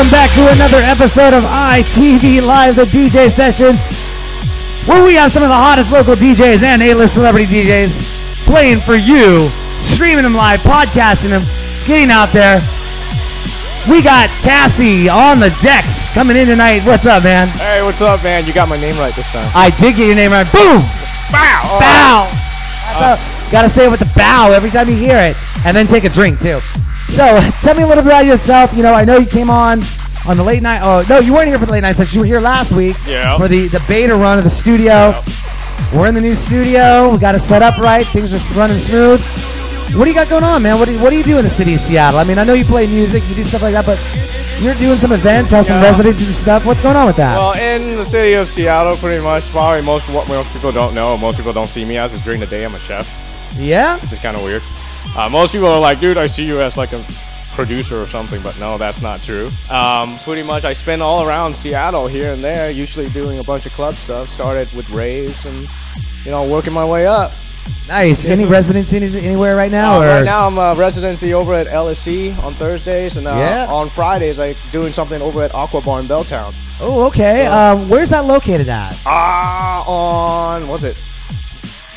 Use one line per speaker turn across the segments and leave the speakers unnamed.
That's right, everyone. Welcome back to another episode of ITV Live, the DJ sessions, where we have some of the hottest local DJs and A-list celebrity DJs playing for you, streaming them live, podcasting them, getting out there. We got Tassay on the decks coming in tonight. What's up, man?
Hey, what's up, man? You got my name right this time.
I did get your name right. Boom!
Bow!
Bow! A- gotta say it with the bow every time you hear it, and then take a drink too. So, tell me a little bit about yourself. You know, I know you came on on the late night. Oh no, you weren't here for the late night session. You were here last week
Yeah.
for the the beta run of the studio. We're in the new studio. We got it set up right. Things are running smooth. What do you got going on, man? What do you, what do you do in the city of Seattle? I mean, I know you play music, you do stuff like that, but you're doing some events, have some
Yeah.
residencies and stuff. What's going on with that?
Well, in the city of Seattle, pretty much, probably most what most people don't know, most people don't see me as is during the day I'm a chef,
yeah.
which is kind of weird. Uh, most people are like, dude, I see you as like a producer or something, but no, that's not true. Um, pretty much, I spend all around Seattle here and there, usually doing a bunch of club stuff. Started with raves and you know working my way up.
Nice. Any residency anywhere right now?
Uh,
or?
right now, I'm a residency over at LSC on Thursdays, and uh,
Yeah.
on Fridays, I doing something over at Aqua Bar in Belltown.
Oh, okay. Um, where's that located at?
Ah, on was it?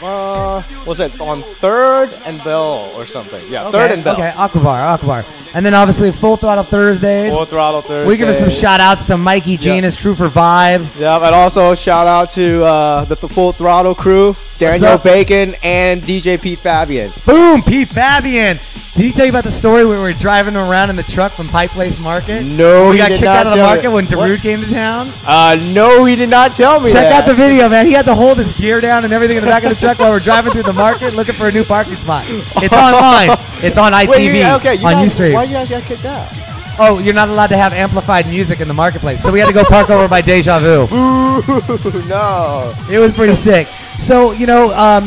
Uh, was it on Third and Bell or something? Yeah, Third and Bell.
Okay, Aquabar, Aquabar. And then obviously Full Throttle Thursdays.
Full Throttle Thursday.
We're giving some shout outs to Mikey G and his crew for Vibe.
Yeah, and also shout out to uh, the, the Full Throttle crew, Daniel? Bacon and DJ Pete Fabian.
Boom, Pete Fabian. Did he tell you about the story when we were driving around in the truck from Pike Place Market?
No,
we got kicked out of the market
me.
when? Darude came to town.
Uh, no, he did not tell me
Check
that.
out the video, man. He had to hold his gear down and everything in the back of the truck while we're driving through the market looking for a new parking spot. It's online. It's on ITV
Wait, you- okay, you
on
guys,
Ustream.
why you guys got kicked out?
Oh, you're not allowed to have amplified music in the marketplace. So we had to go park over by Deja Vu.
Ooh, no.
It was pretty sick. So, you know, um,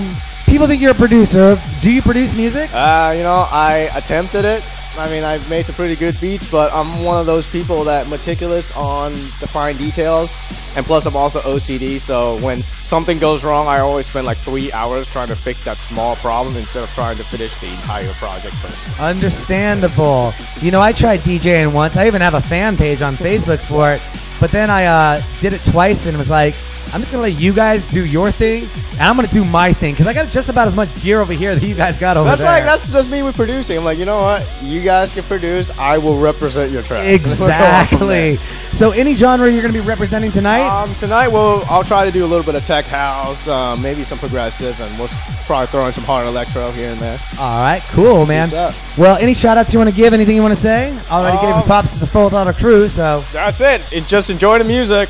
people think you're a producer. Do you produce music?
Uh, you know, I attempted it. I mean, I've made some pretty good beats, but I'm one of those people that meticulous on the fine details, and plus I'm also OCD. So when something goes wrong, I always spend like three hours trying to fix that small problem instead of trying to finish the entire project first.
Understandable. You know, I tried DJing once. I even have a fan page on Facebook for it. But then I uh, did it twice and it was like, I'm just going to let you guys do your thing, and I'm going to do my thing. Because I got just about as much gear over here that you guys got over
That's
there.
like that's just me with producing. I'm like, you know what? You guys can produce. I will represent your track. We'll go on from there.
Exactly. So, any genre you're going to be representing tonight?
Um, tonight, we'll I'll try to do a little bit of tech house, um, maybe some progressive, and we'll probably throw in some hard electro here and there.
All right, cool, man. Well, any shout outs you want to give? Anything you want to say? Already gave
Um,
props to the Full Throttle crew, so.
That's it. it just enjoy the music.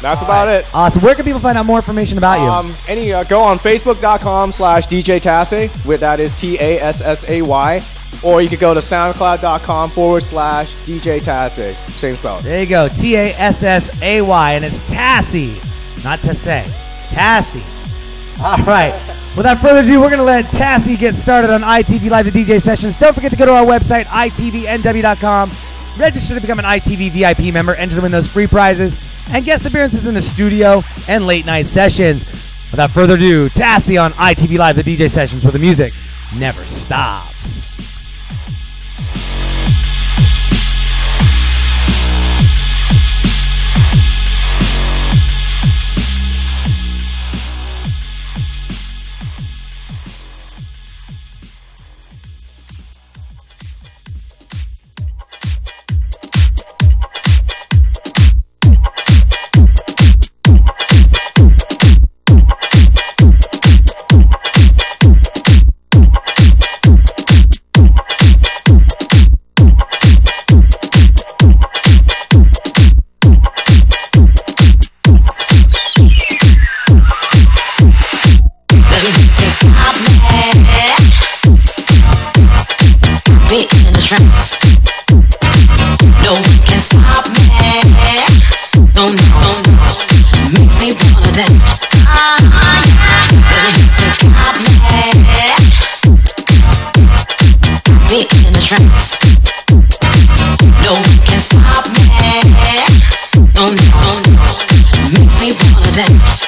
That's about it.
Awesome. Where can people find out more information about you?
Um, any uh, go on Facebook.com slash DJ Tassay, that is T A S S A Y, or you could go to SoundCloud.com forward slash DJ Tassay. Same spell.
There you go. T A S S A Y, and it's Tassie, not to say. Tassie. All right. Without further ado, we're going to let Tassay get started on ITV Live, the DJ sessions. Don't forget to go to our website, itvnw.com. Register to become an ITV VIP member. Enter to win those free prizes and guest appearances in the studio and late night sessions. Without further ado, Tassay on ITV Live, the DJ sessions, where the music never stops.
Trance. No one can stop me. Makes me wanna dance. The got me. In the trance. No one can stop me. Makes me wanna dance.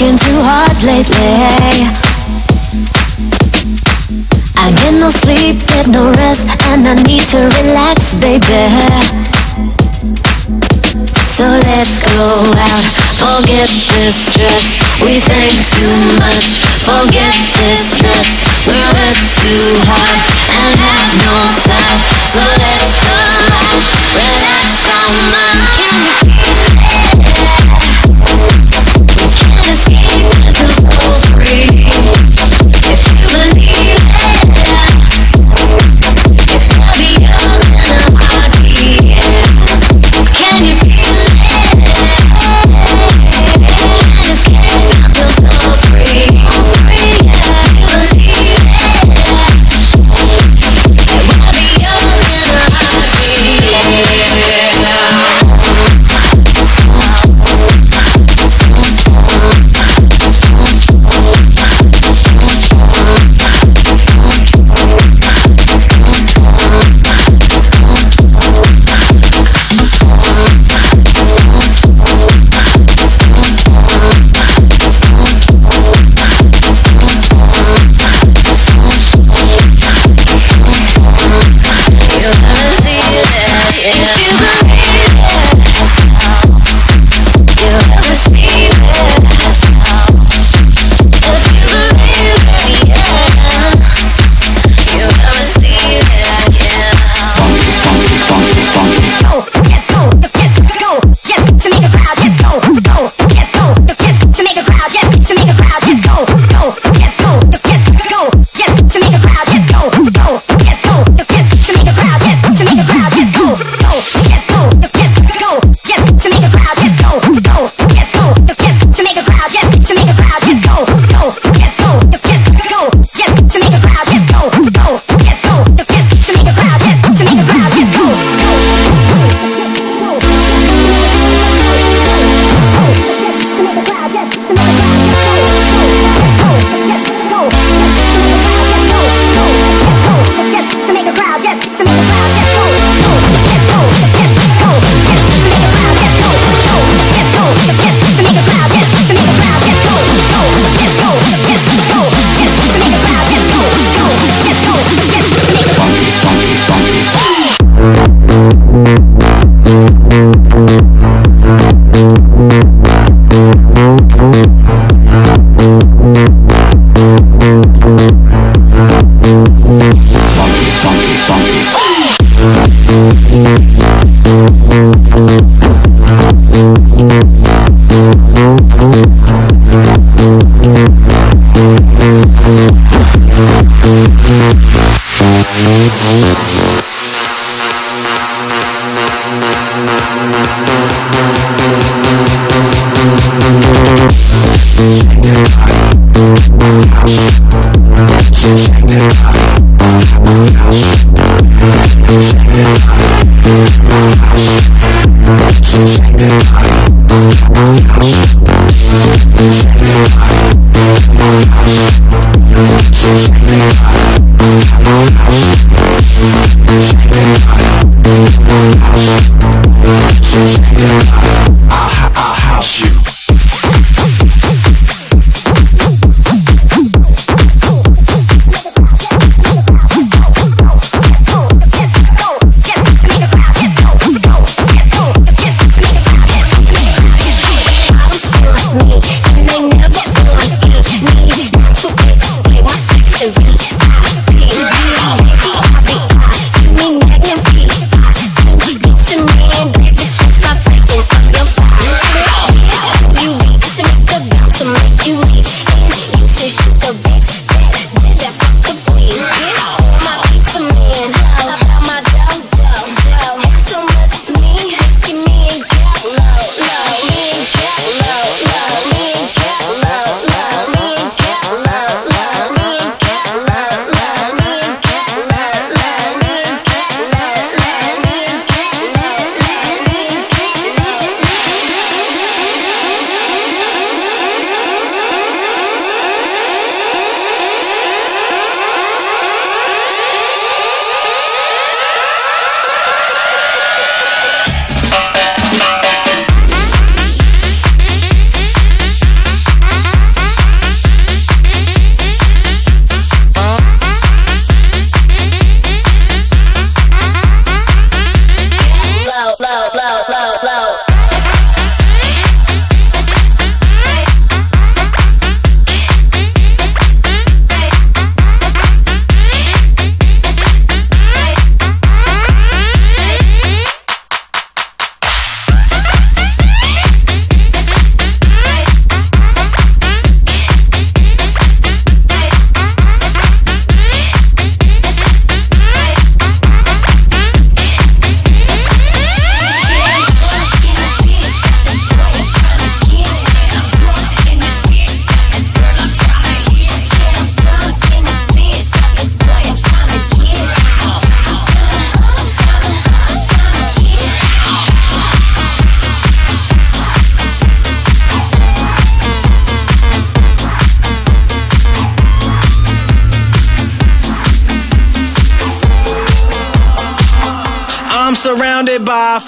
Working too hard lately. I get no sleep, get no rest, and I need to relax, baby. So let's go out, forget this stress. We think too much, forget this stress. We work too hard
surrounded by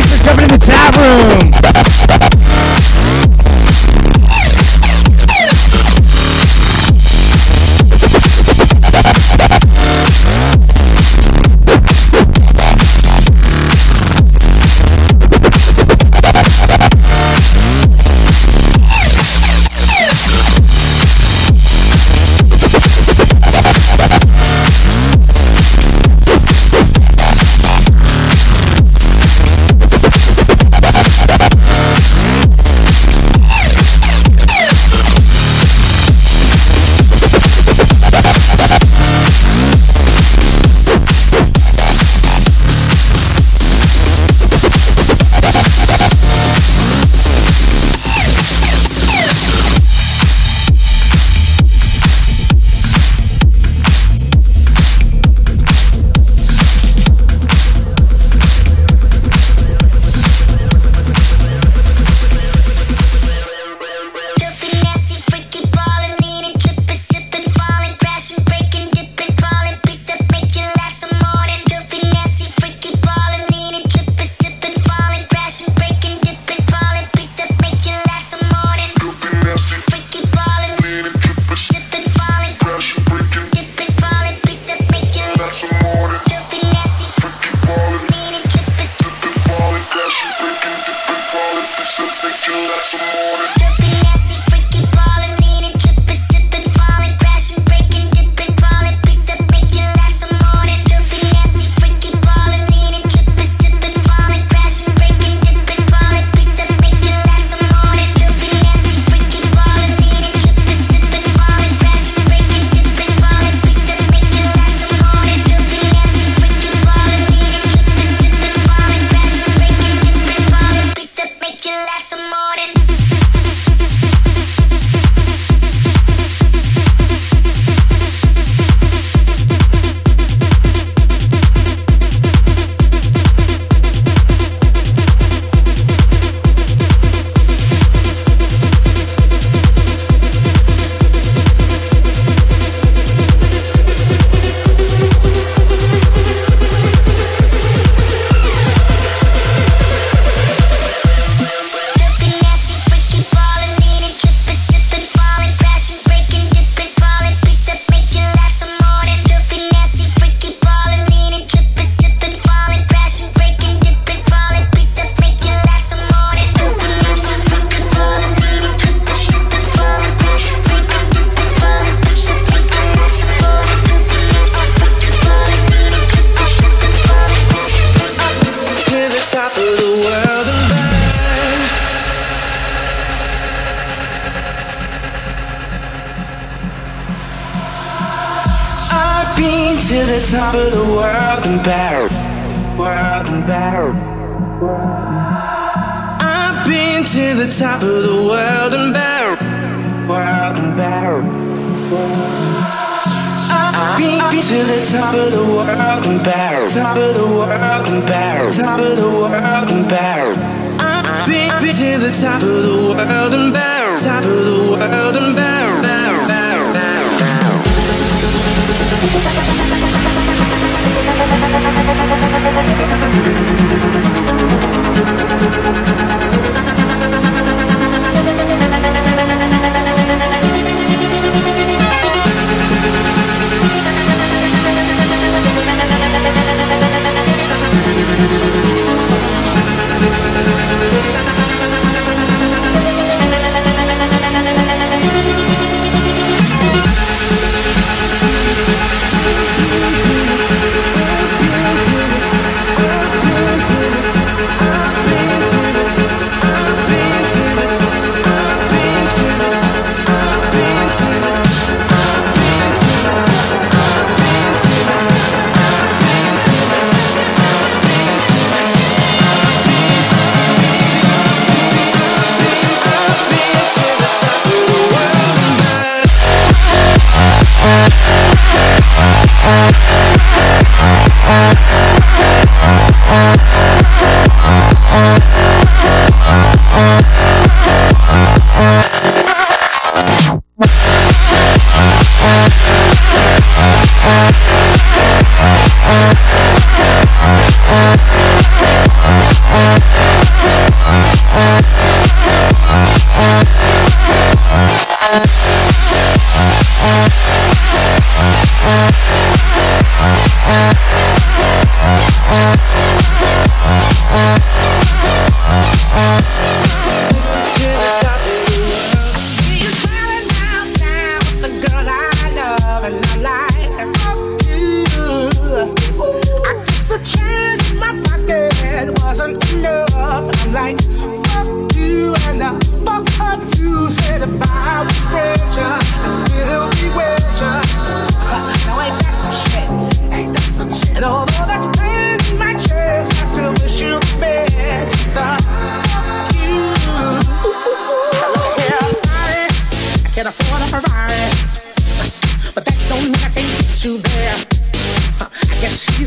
Thanks for jumping in the chat room.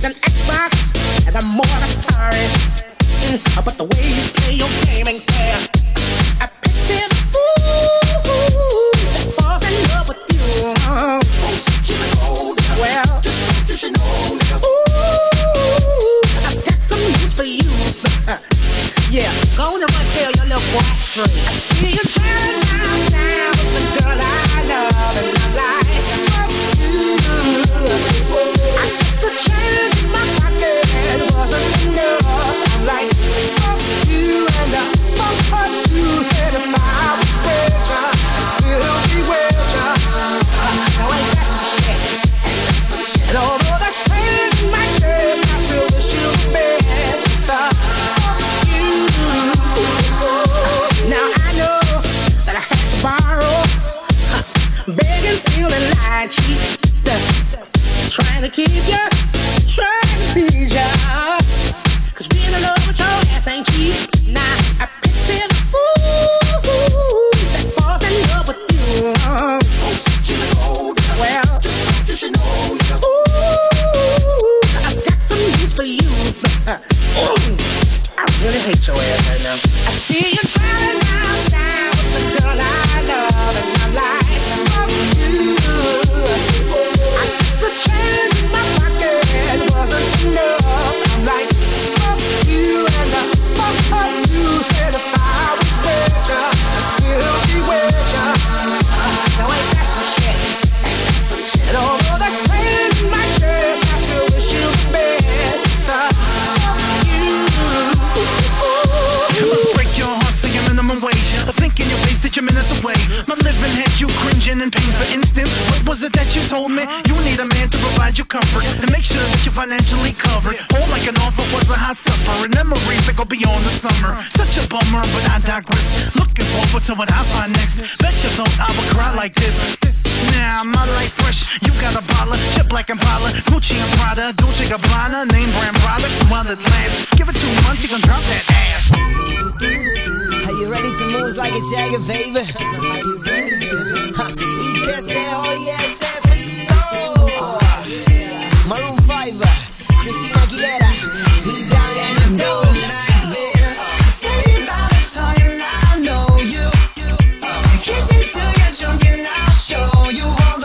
An Xbox and I'm more an Atari. Mm, But the way you play your game really hate your ass right now. I see you driving down now with the girl I love and I like. Fuck you. I guess the change in my pocket wasn't enough. I'm like, fuck you and I fuck her too. Said if I was richer, I'd still be richer.
Away. My living had you cringing in pain. For instance, what was it that you told me? You need a man to provide you comfort and make sure that you're financially covered. All like an offer was a high suffer and memories that go beyond the summer. Such a bummer, but I digress. Looking forward to what I find next. Bet you thought I would cry like this. Now my life fresh. You got a baller, jet black and Impala, Gucci and Prada, Dolce Gabbana, name brand products. While it lasts, give it two months, you gon' drop that ass.
Are you ready to move like a Jagger, baby? Are you ready? Y que se oye. Maroon 5, Christina Aguilera,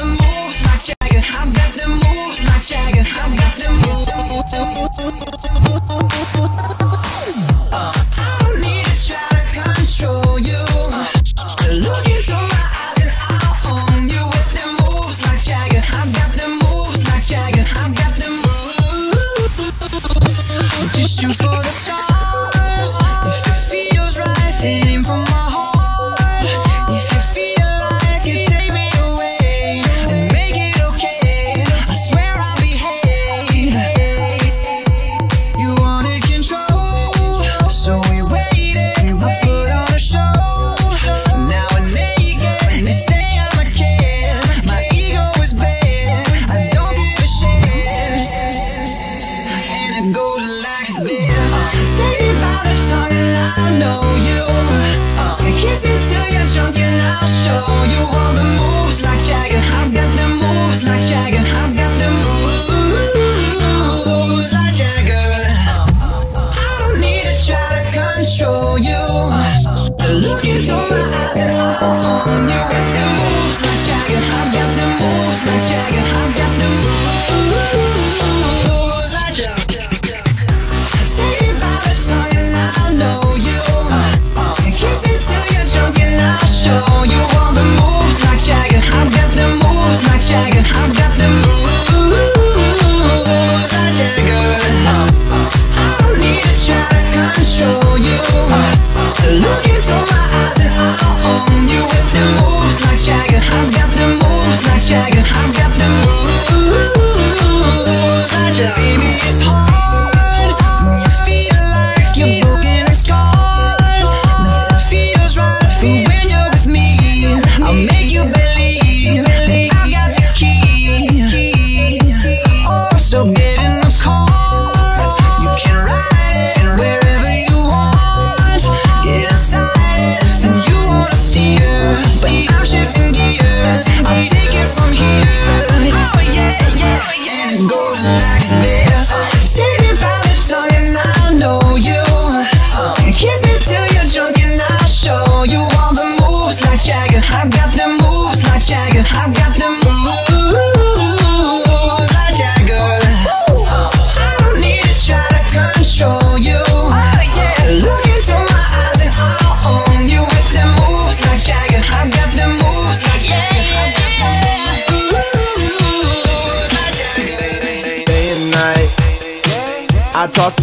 moves like Jagger. I've got the moves like Jagger. I've got the moves. from here. Oh yeah, yeah, yeah. Goes like this.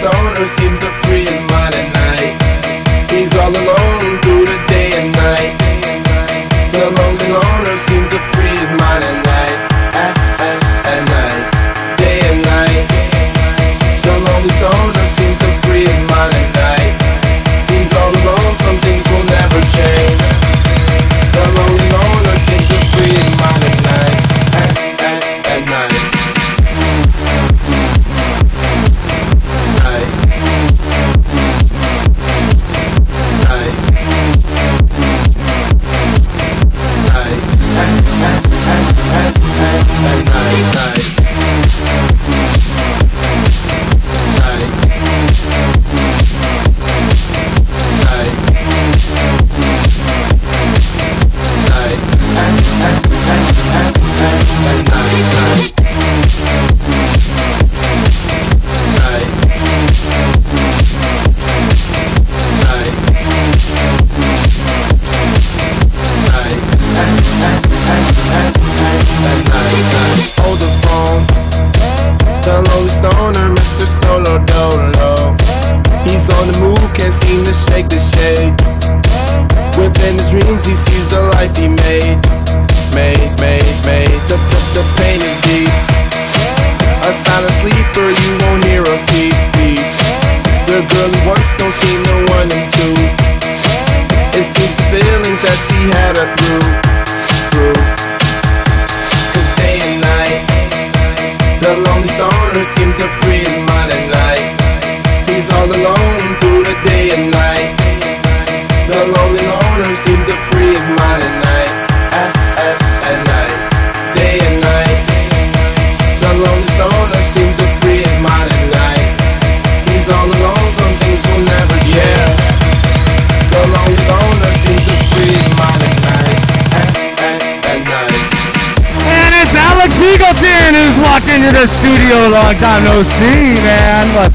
stoner seems to free his mind at night. He's all alone.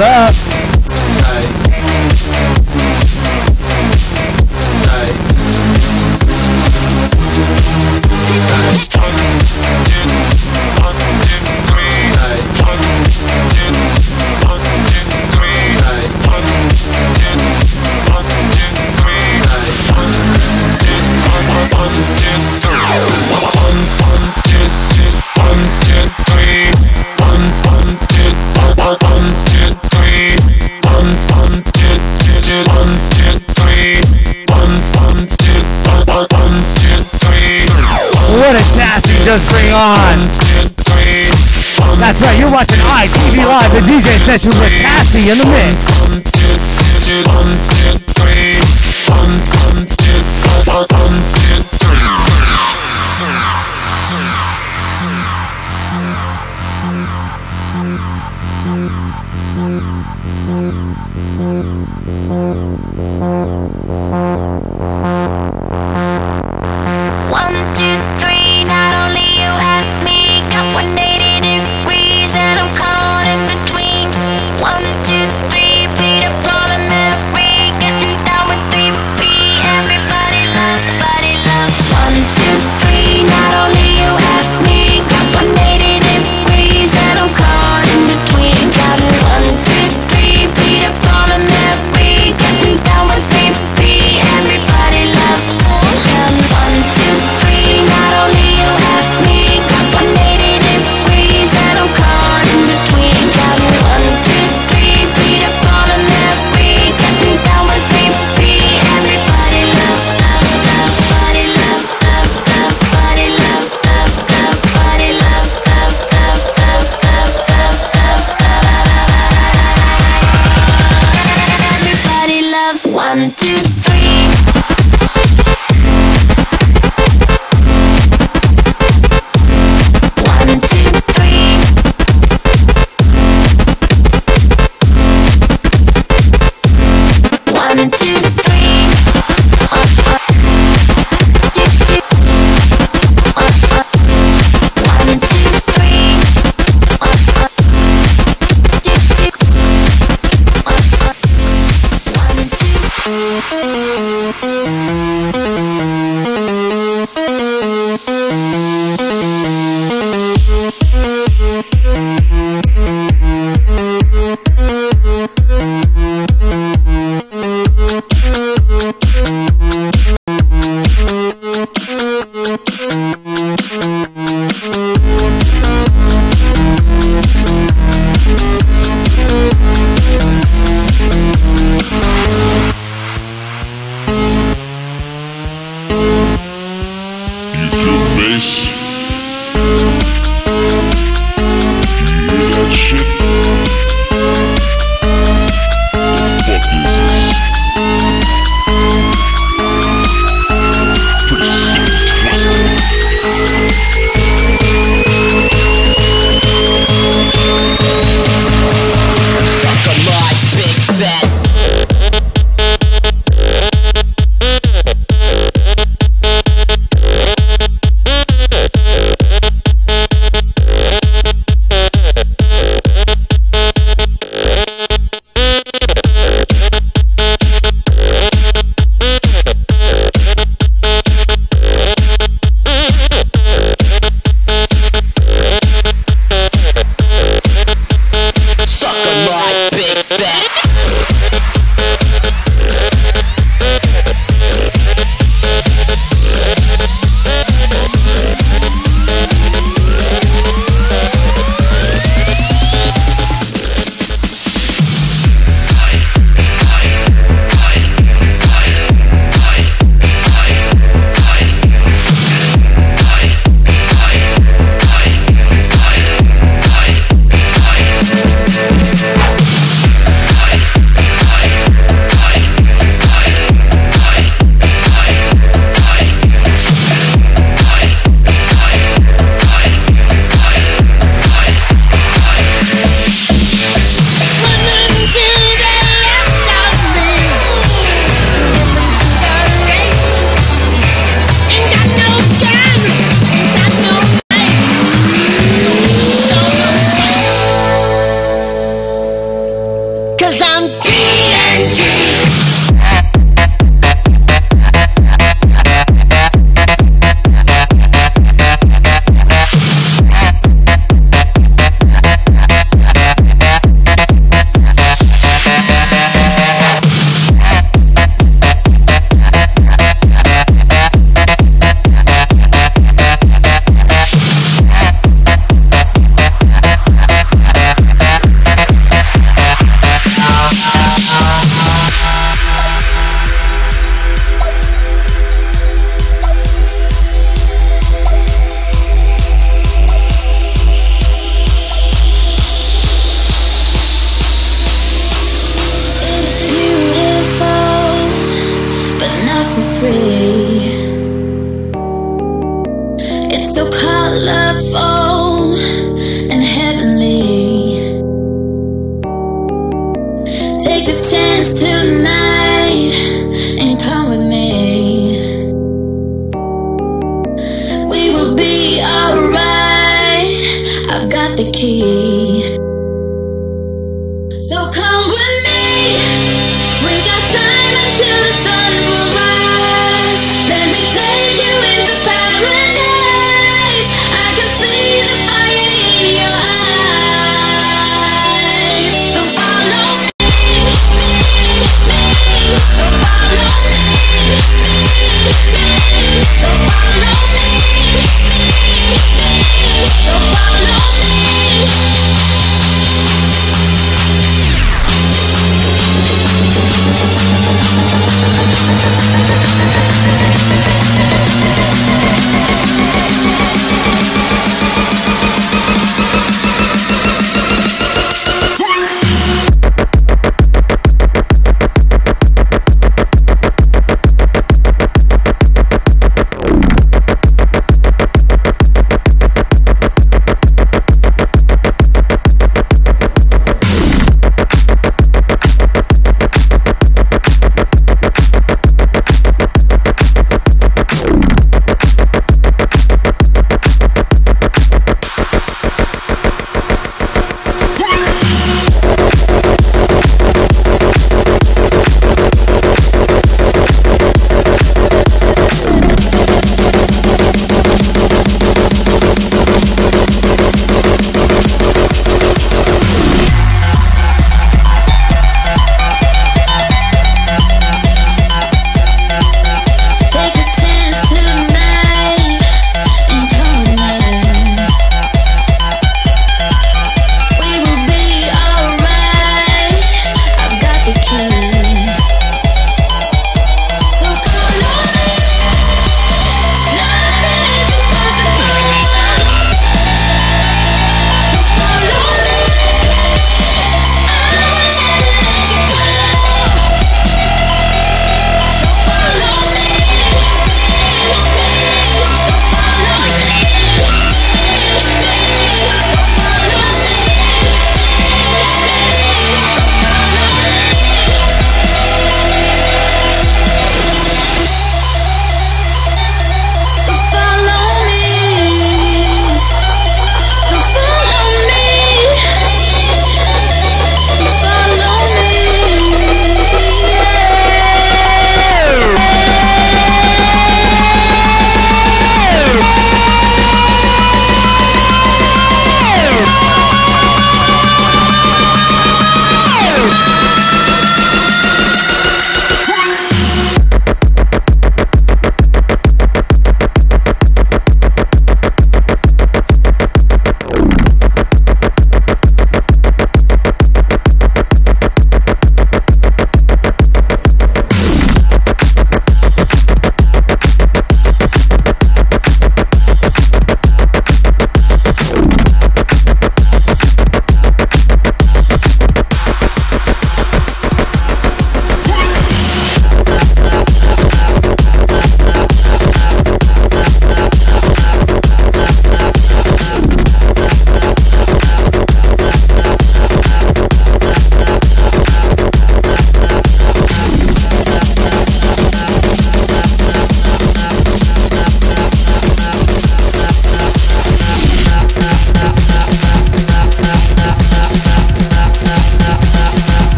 up? on. That's right, you're watching ITV Live, the DJ session with Tassay in the mix.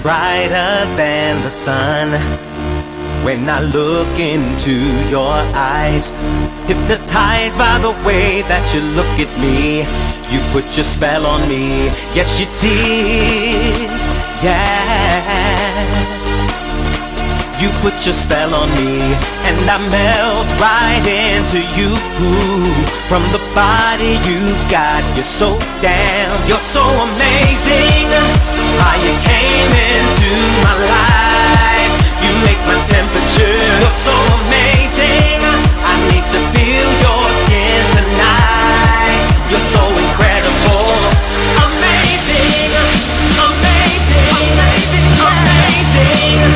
Brighter than the sun. When I look into your eyes, hypnotized by the way that you look at me, you put your spell on me. Yes, you did. Yeah. You put your spell on me, and I melt right into you. From the body you've got, you're so damn, you're so amazing. How you came into my life, you make my temperature. You're so amazing. I need to feel your skin tonight. You're so incredible, amazing, amazing, amazing, amazing,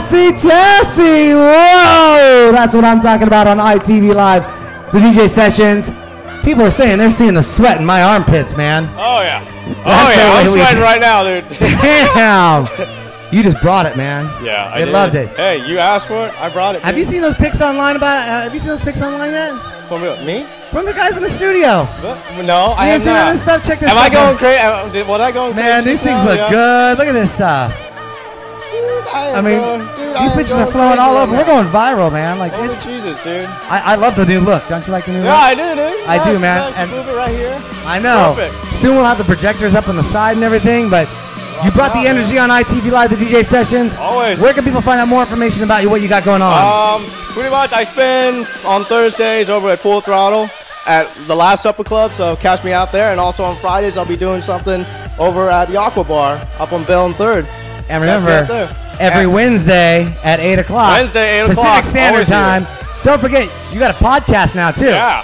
Tassay, Tassay! Whoa! That's what I'm talking about on ITV Live, the DJ sessions. People are saying they're seeing the sweat in my armpits, man.
Oh yeah. Oh yeah. I'm sweating
do-
right now, dude.
Damn! You just brought it, man.
yeah, I
They
did.
loved it.
Hey, you asked for it. I brought it.
Have you seen those pics online about? Uh, have you seen those pics online yet?
From me?
From the guys in the studio.
No, I
You
have
ain't seen
not.
none this stuff? Check this
Am I going
out.
crazy? Was I going crazy?
Man, these things
now?
look
Yeah.
good. Look at this stuff.
I,
I mean,
dude,
these pictures
going
are flowing all over. We're going viral, man. Like
Holy
it's.
Jesus, dude.
I, I love the new look. Don't you like the new look?
Yeah,
look?
I do, dude.
I do, man. And-
move it right here.
I know.
Perfect.
Soon we'll have the projectors up on the side and everything, but you brought the energy on ITV Live, the DJ sessions.
Always.
Where can people find out more information about you, what you got going on?
Um, pretty much, I spend on Thursdays over at Full Throttle at the Last Supper Club, so catch me out there. And also on Fridays, I'll be doing something over at the Aqua Bar up on Bell and Third.
And
Catch me out
remember, every
And-
Wednesday at 8 o'clock.
Wednesday, 8
Pacific
o'clock,
Standard. Time. Don't forget, you got a podcast now, too.
Yeah.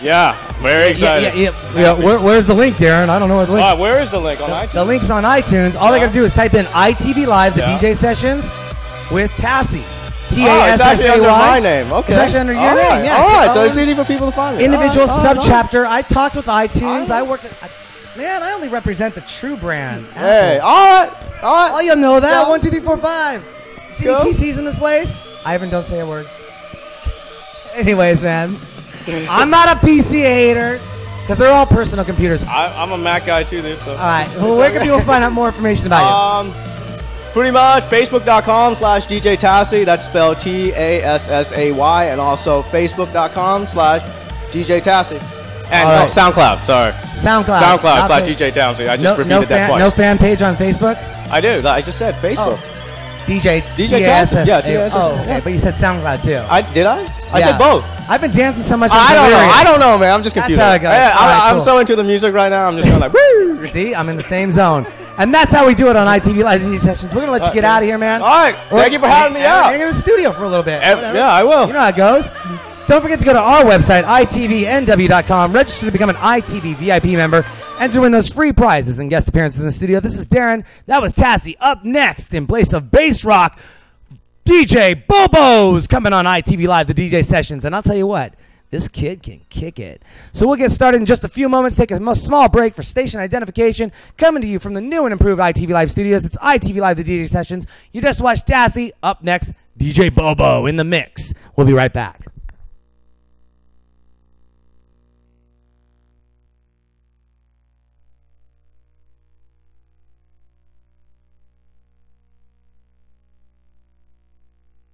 Yeah, very
Yeah,
excited.
yeah, yeah. yeah. Where, where's the link, Darren? I don't know where the link
Uh, where is the link on iTunes?
The link's on iTunes. All they gotta do is type in ITV Live, the
Yeah.
DJ sessions, with Tassay. T A
Oh, it's actually under my name. Okay.
It's actually under your
All
name.
right,
Yeah.
All right, so it's easy for people to find me.
individual
All right, all right,
subchapter. I talked with iTunes.
I
I worked. At, I, man, I only represent the true brand.
all right. Hey,
all right,
all right. all
Oh, you'll know that.
Yeah.
One, two, three, four, five. You see
Go.
any PCs in this place? Ivan, don't say a word. Anyways, man, I'm not a PC hater because they're all personal computers.
I, I'm a Mac guy too, dude. So.
All right. Well, where can people find out more information about you?
Um, pretty much facebook.com slash DJ Tassay. That's spelled T A S S A Y. And also facebook.com slash DJ Tassay. And
All
oh. SoundCloud, sorry.
SoundCloud.
SoundCloud slash. DJ Townsend. I just
no,
repeated
no
that
fan,
twice.
No fan page on Facebook.
I do. I just said Facebook.
Oh.
DJ
DJ
Townsend. Yeah, TASS.
Oh, okay. But you said SoundCloud too.
I did I? I said both.
I've been dancing so much. I'm
don't know. I don't know, man. I'm just
That's
confused.
how it goes.
I,
right,
I'm so into the music right now. I'm just going like, woo.
See, I'm in the same zone. And that's how we do it on ITV Live DJ sessions. We're going to let you get out of here, man.
All right. Thank you for having me out.
Hang in the studio for a little bit.
Yeah, I will.
You know how it goes. Don't forget to go to our website, itvnw.com, register to become an ITV VIP member, and to win those free prizes and guest appearances in the studio. This is Darren. That was Tassay. Up next, in place of bass rock, DJ Bobo's coming on ITV Live, the DJ sessions. And I'll tell you what, this kid can kick it. So we'll get started in just a few moments. Take a small break for station identification. Coming to you from the new and improved ITV Live studios. It's ITV Live, the DJ sessions. You just watched Tassay. Up next, DJ Bobo in the mix. We'll be right back.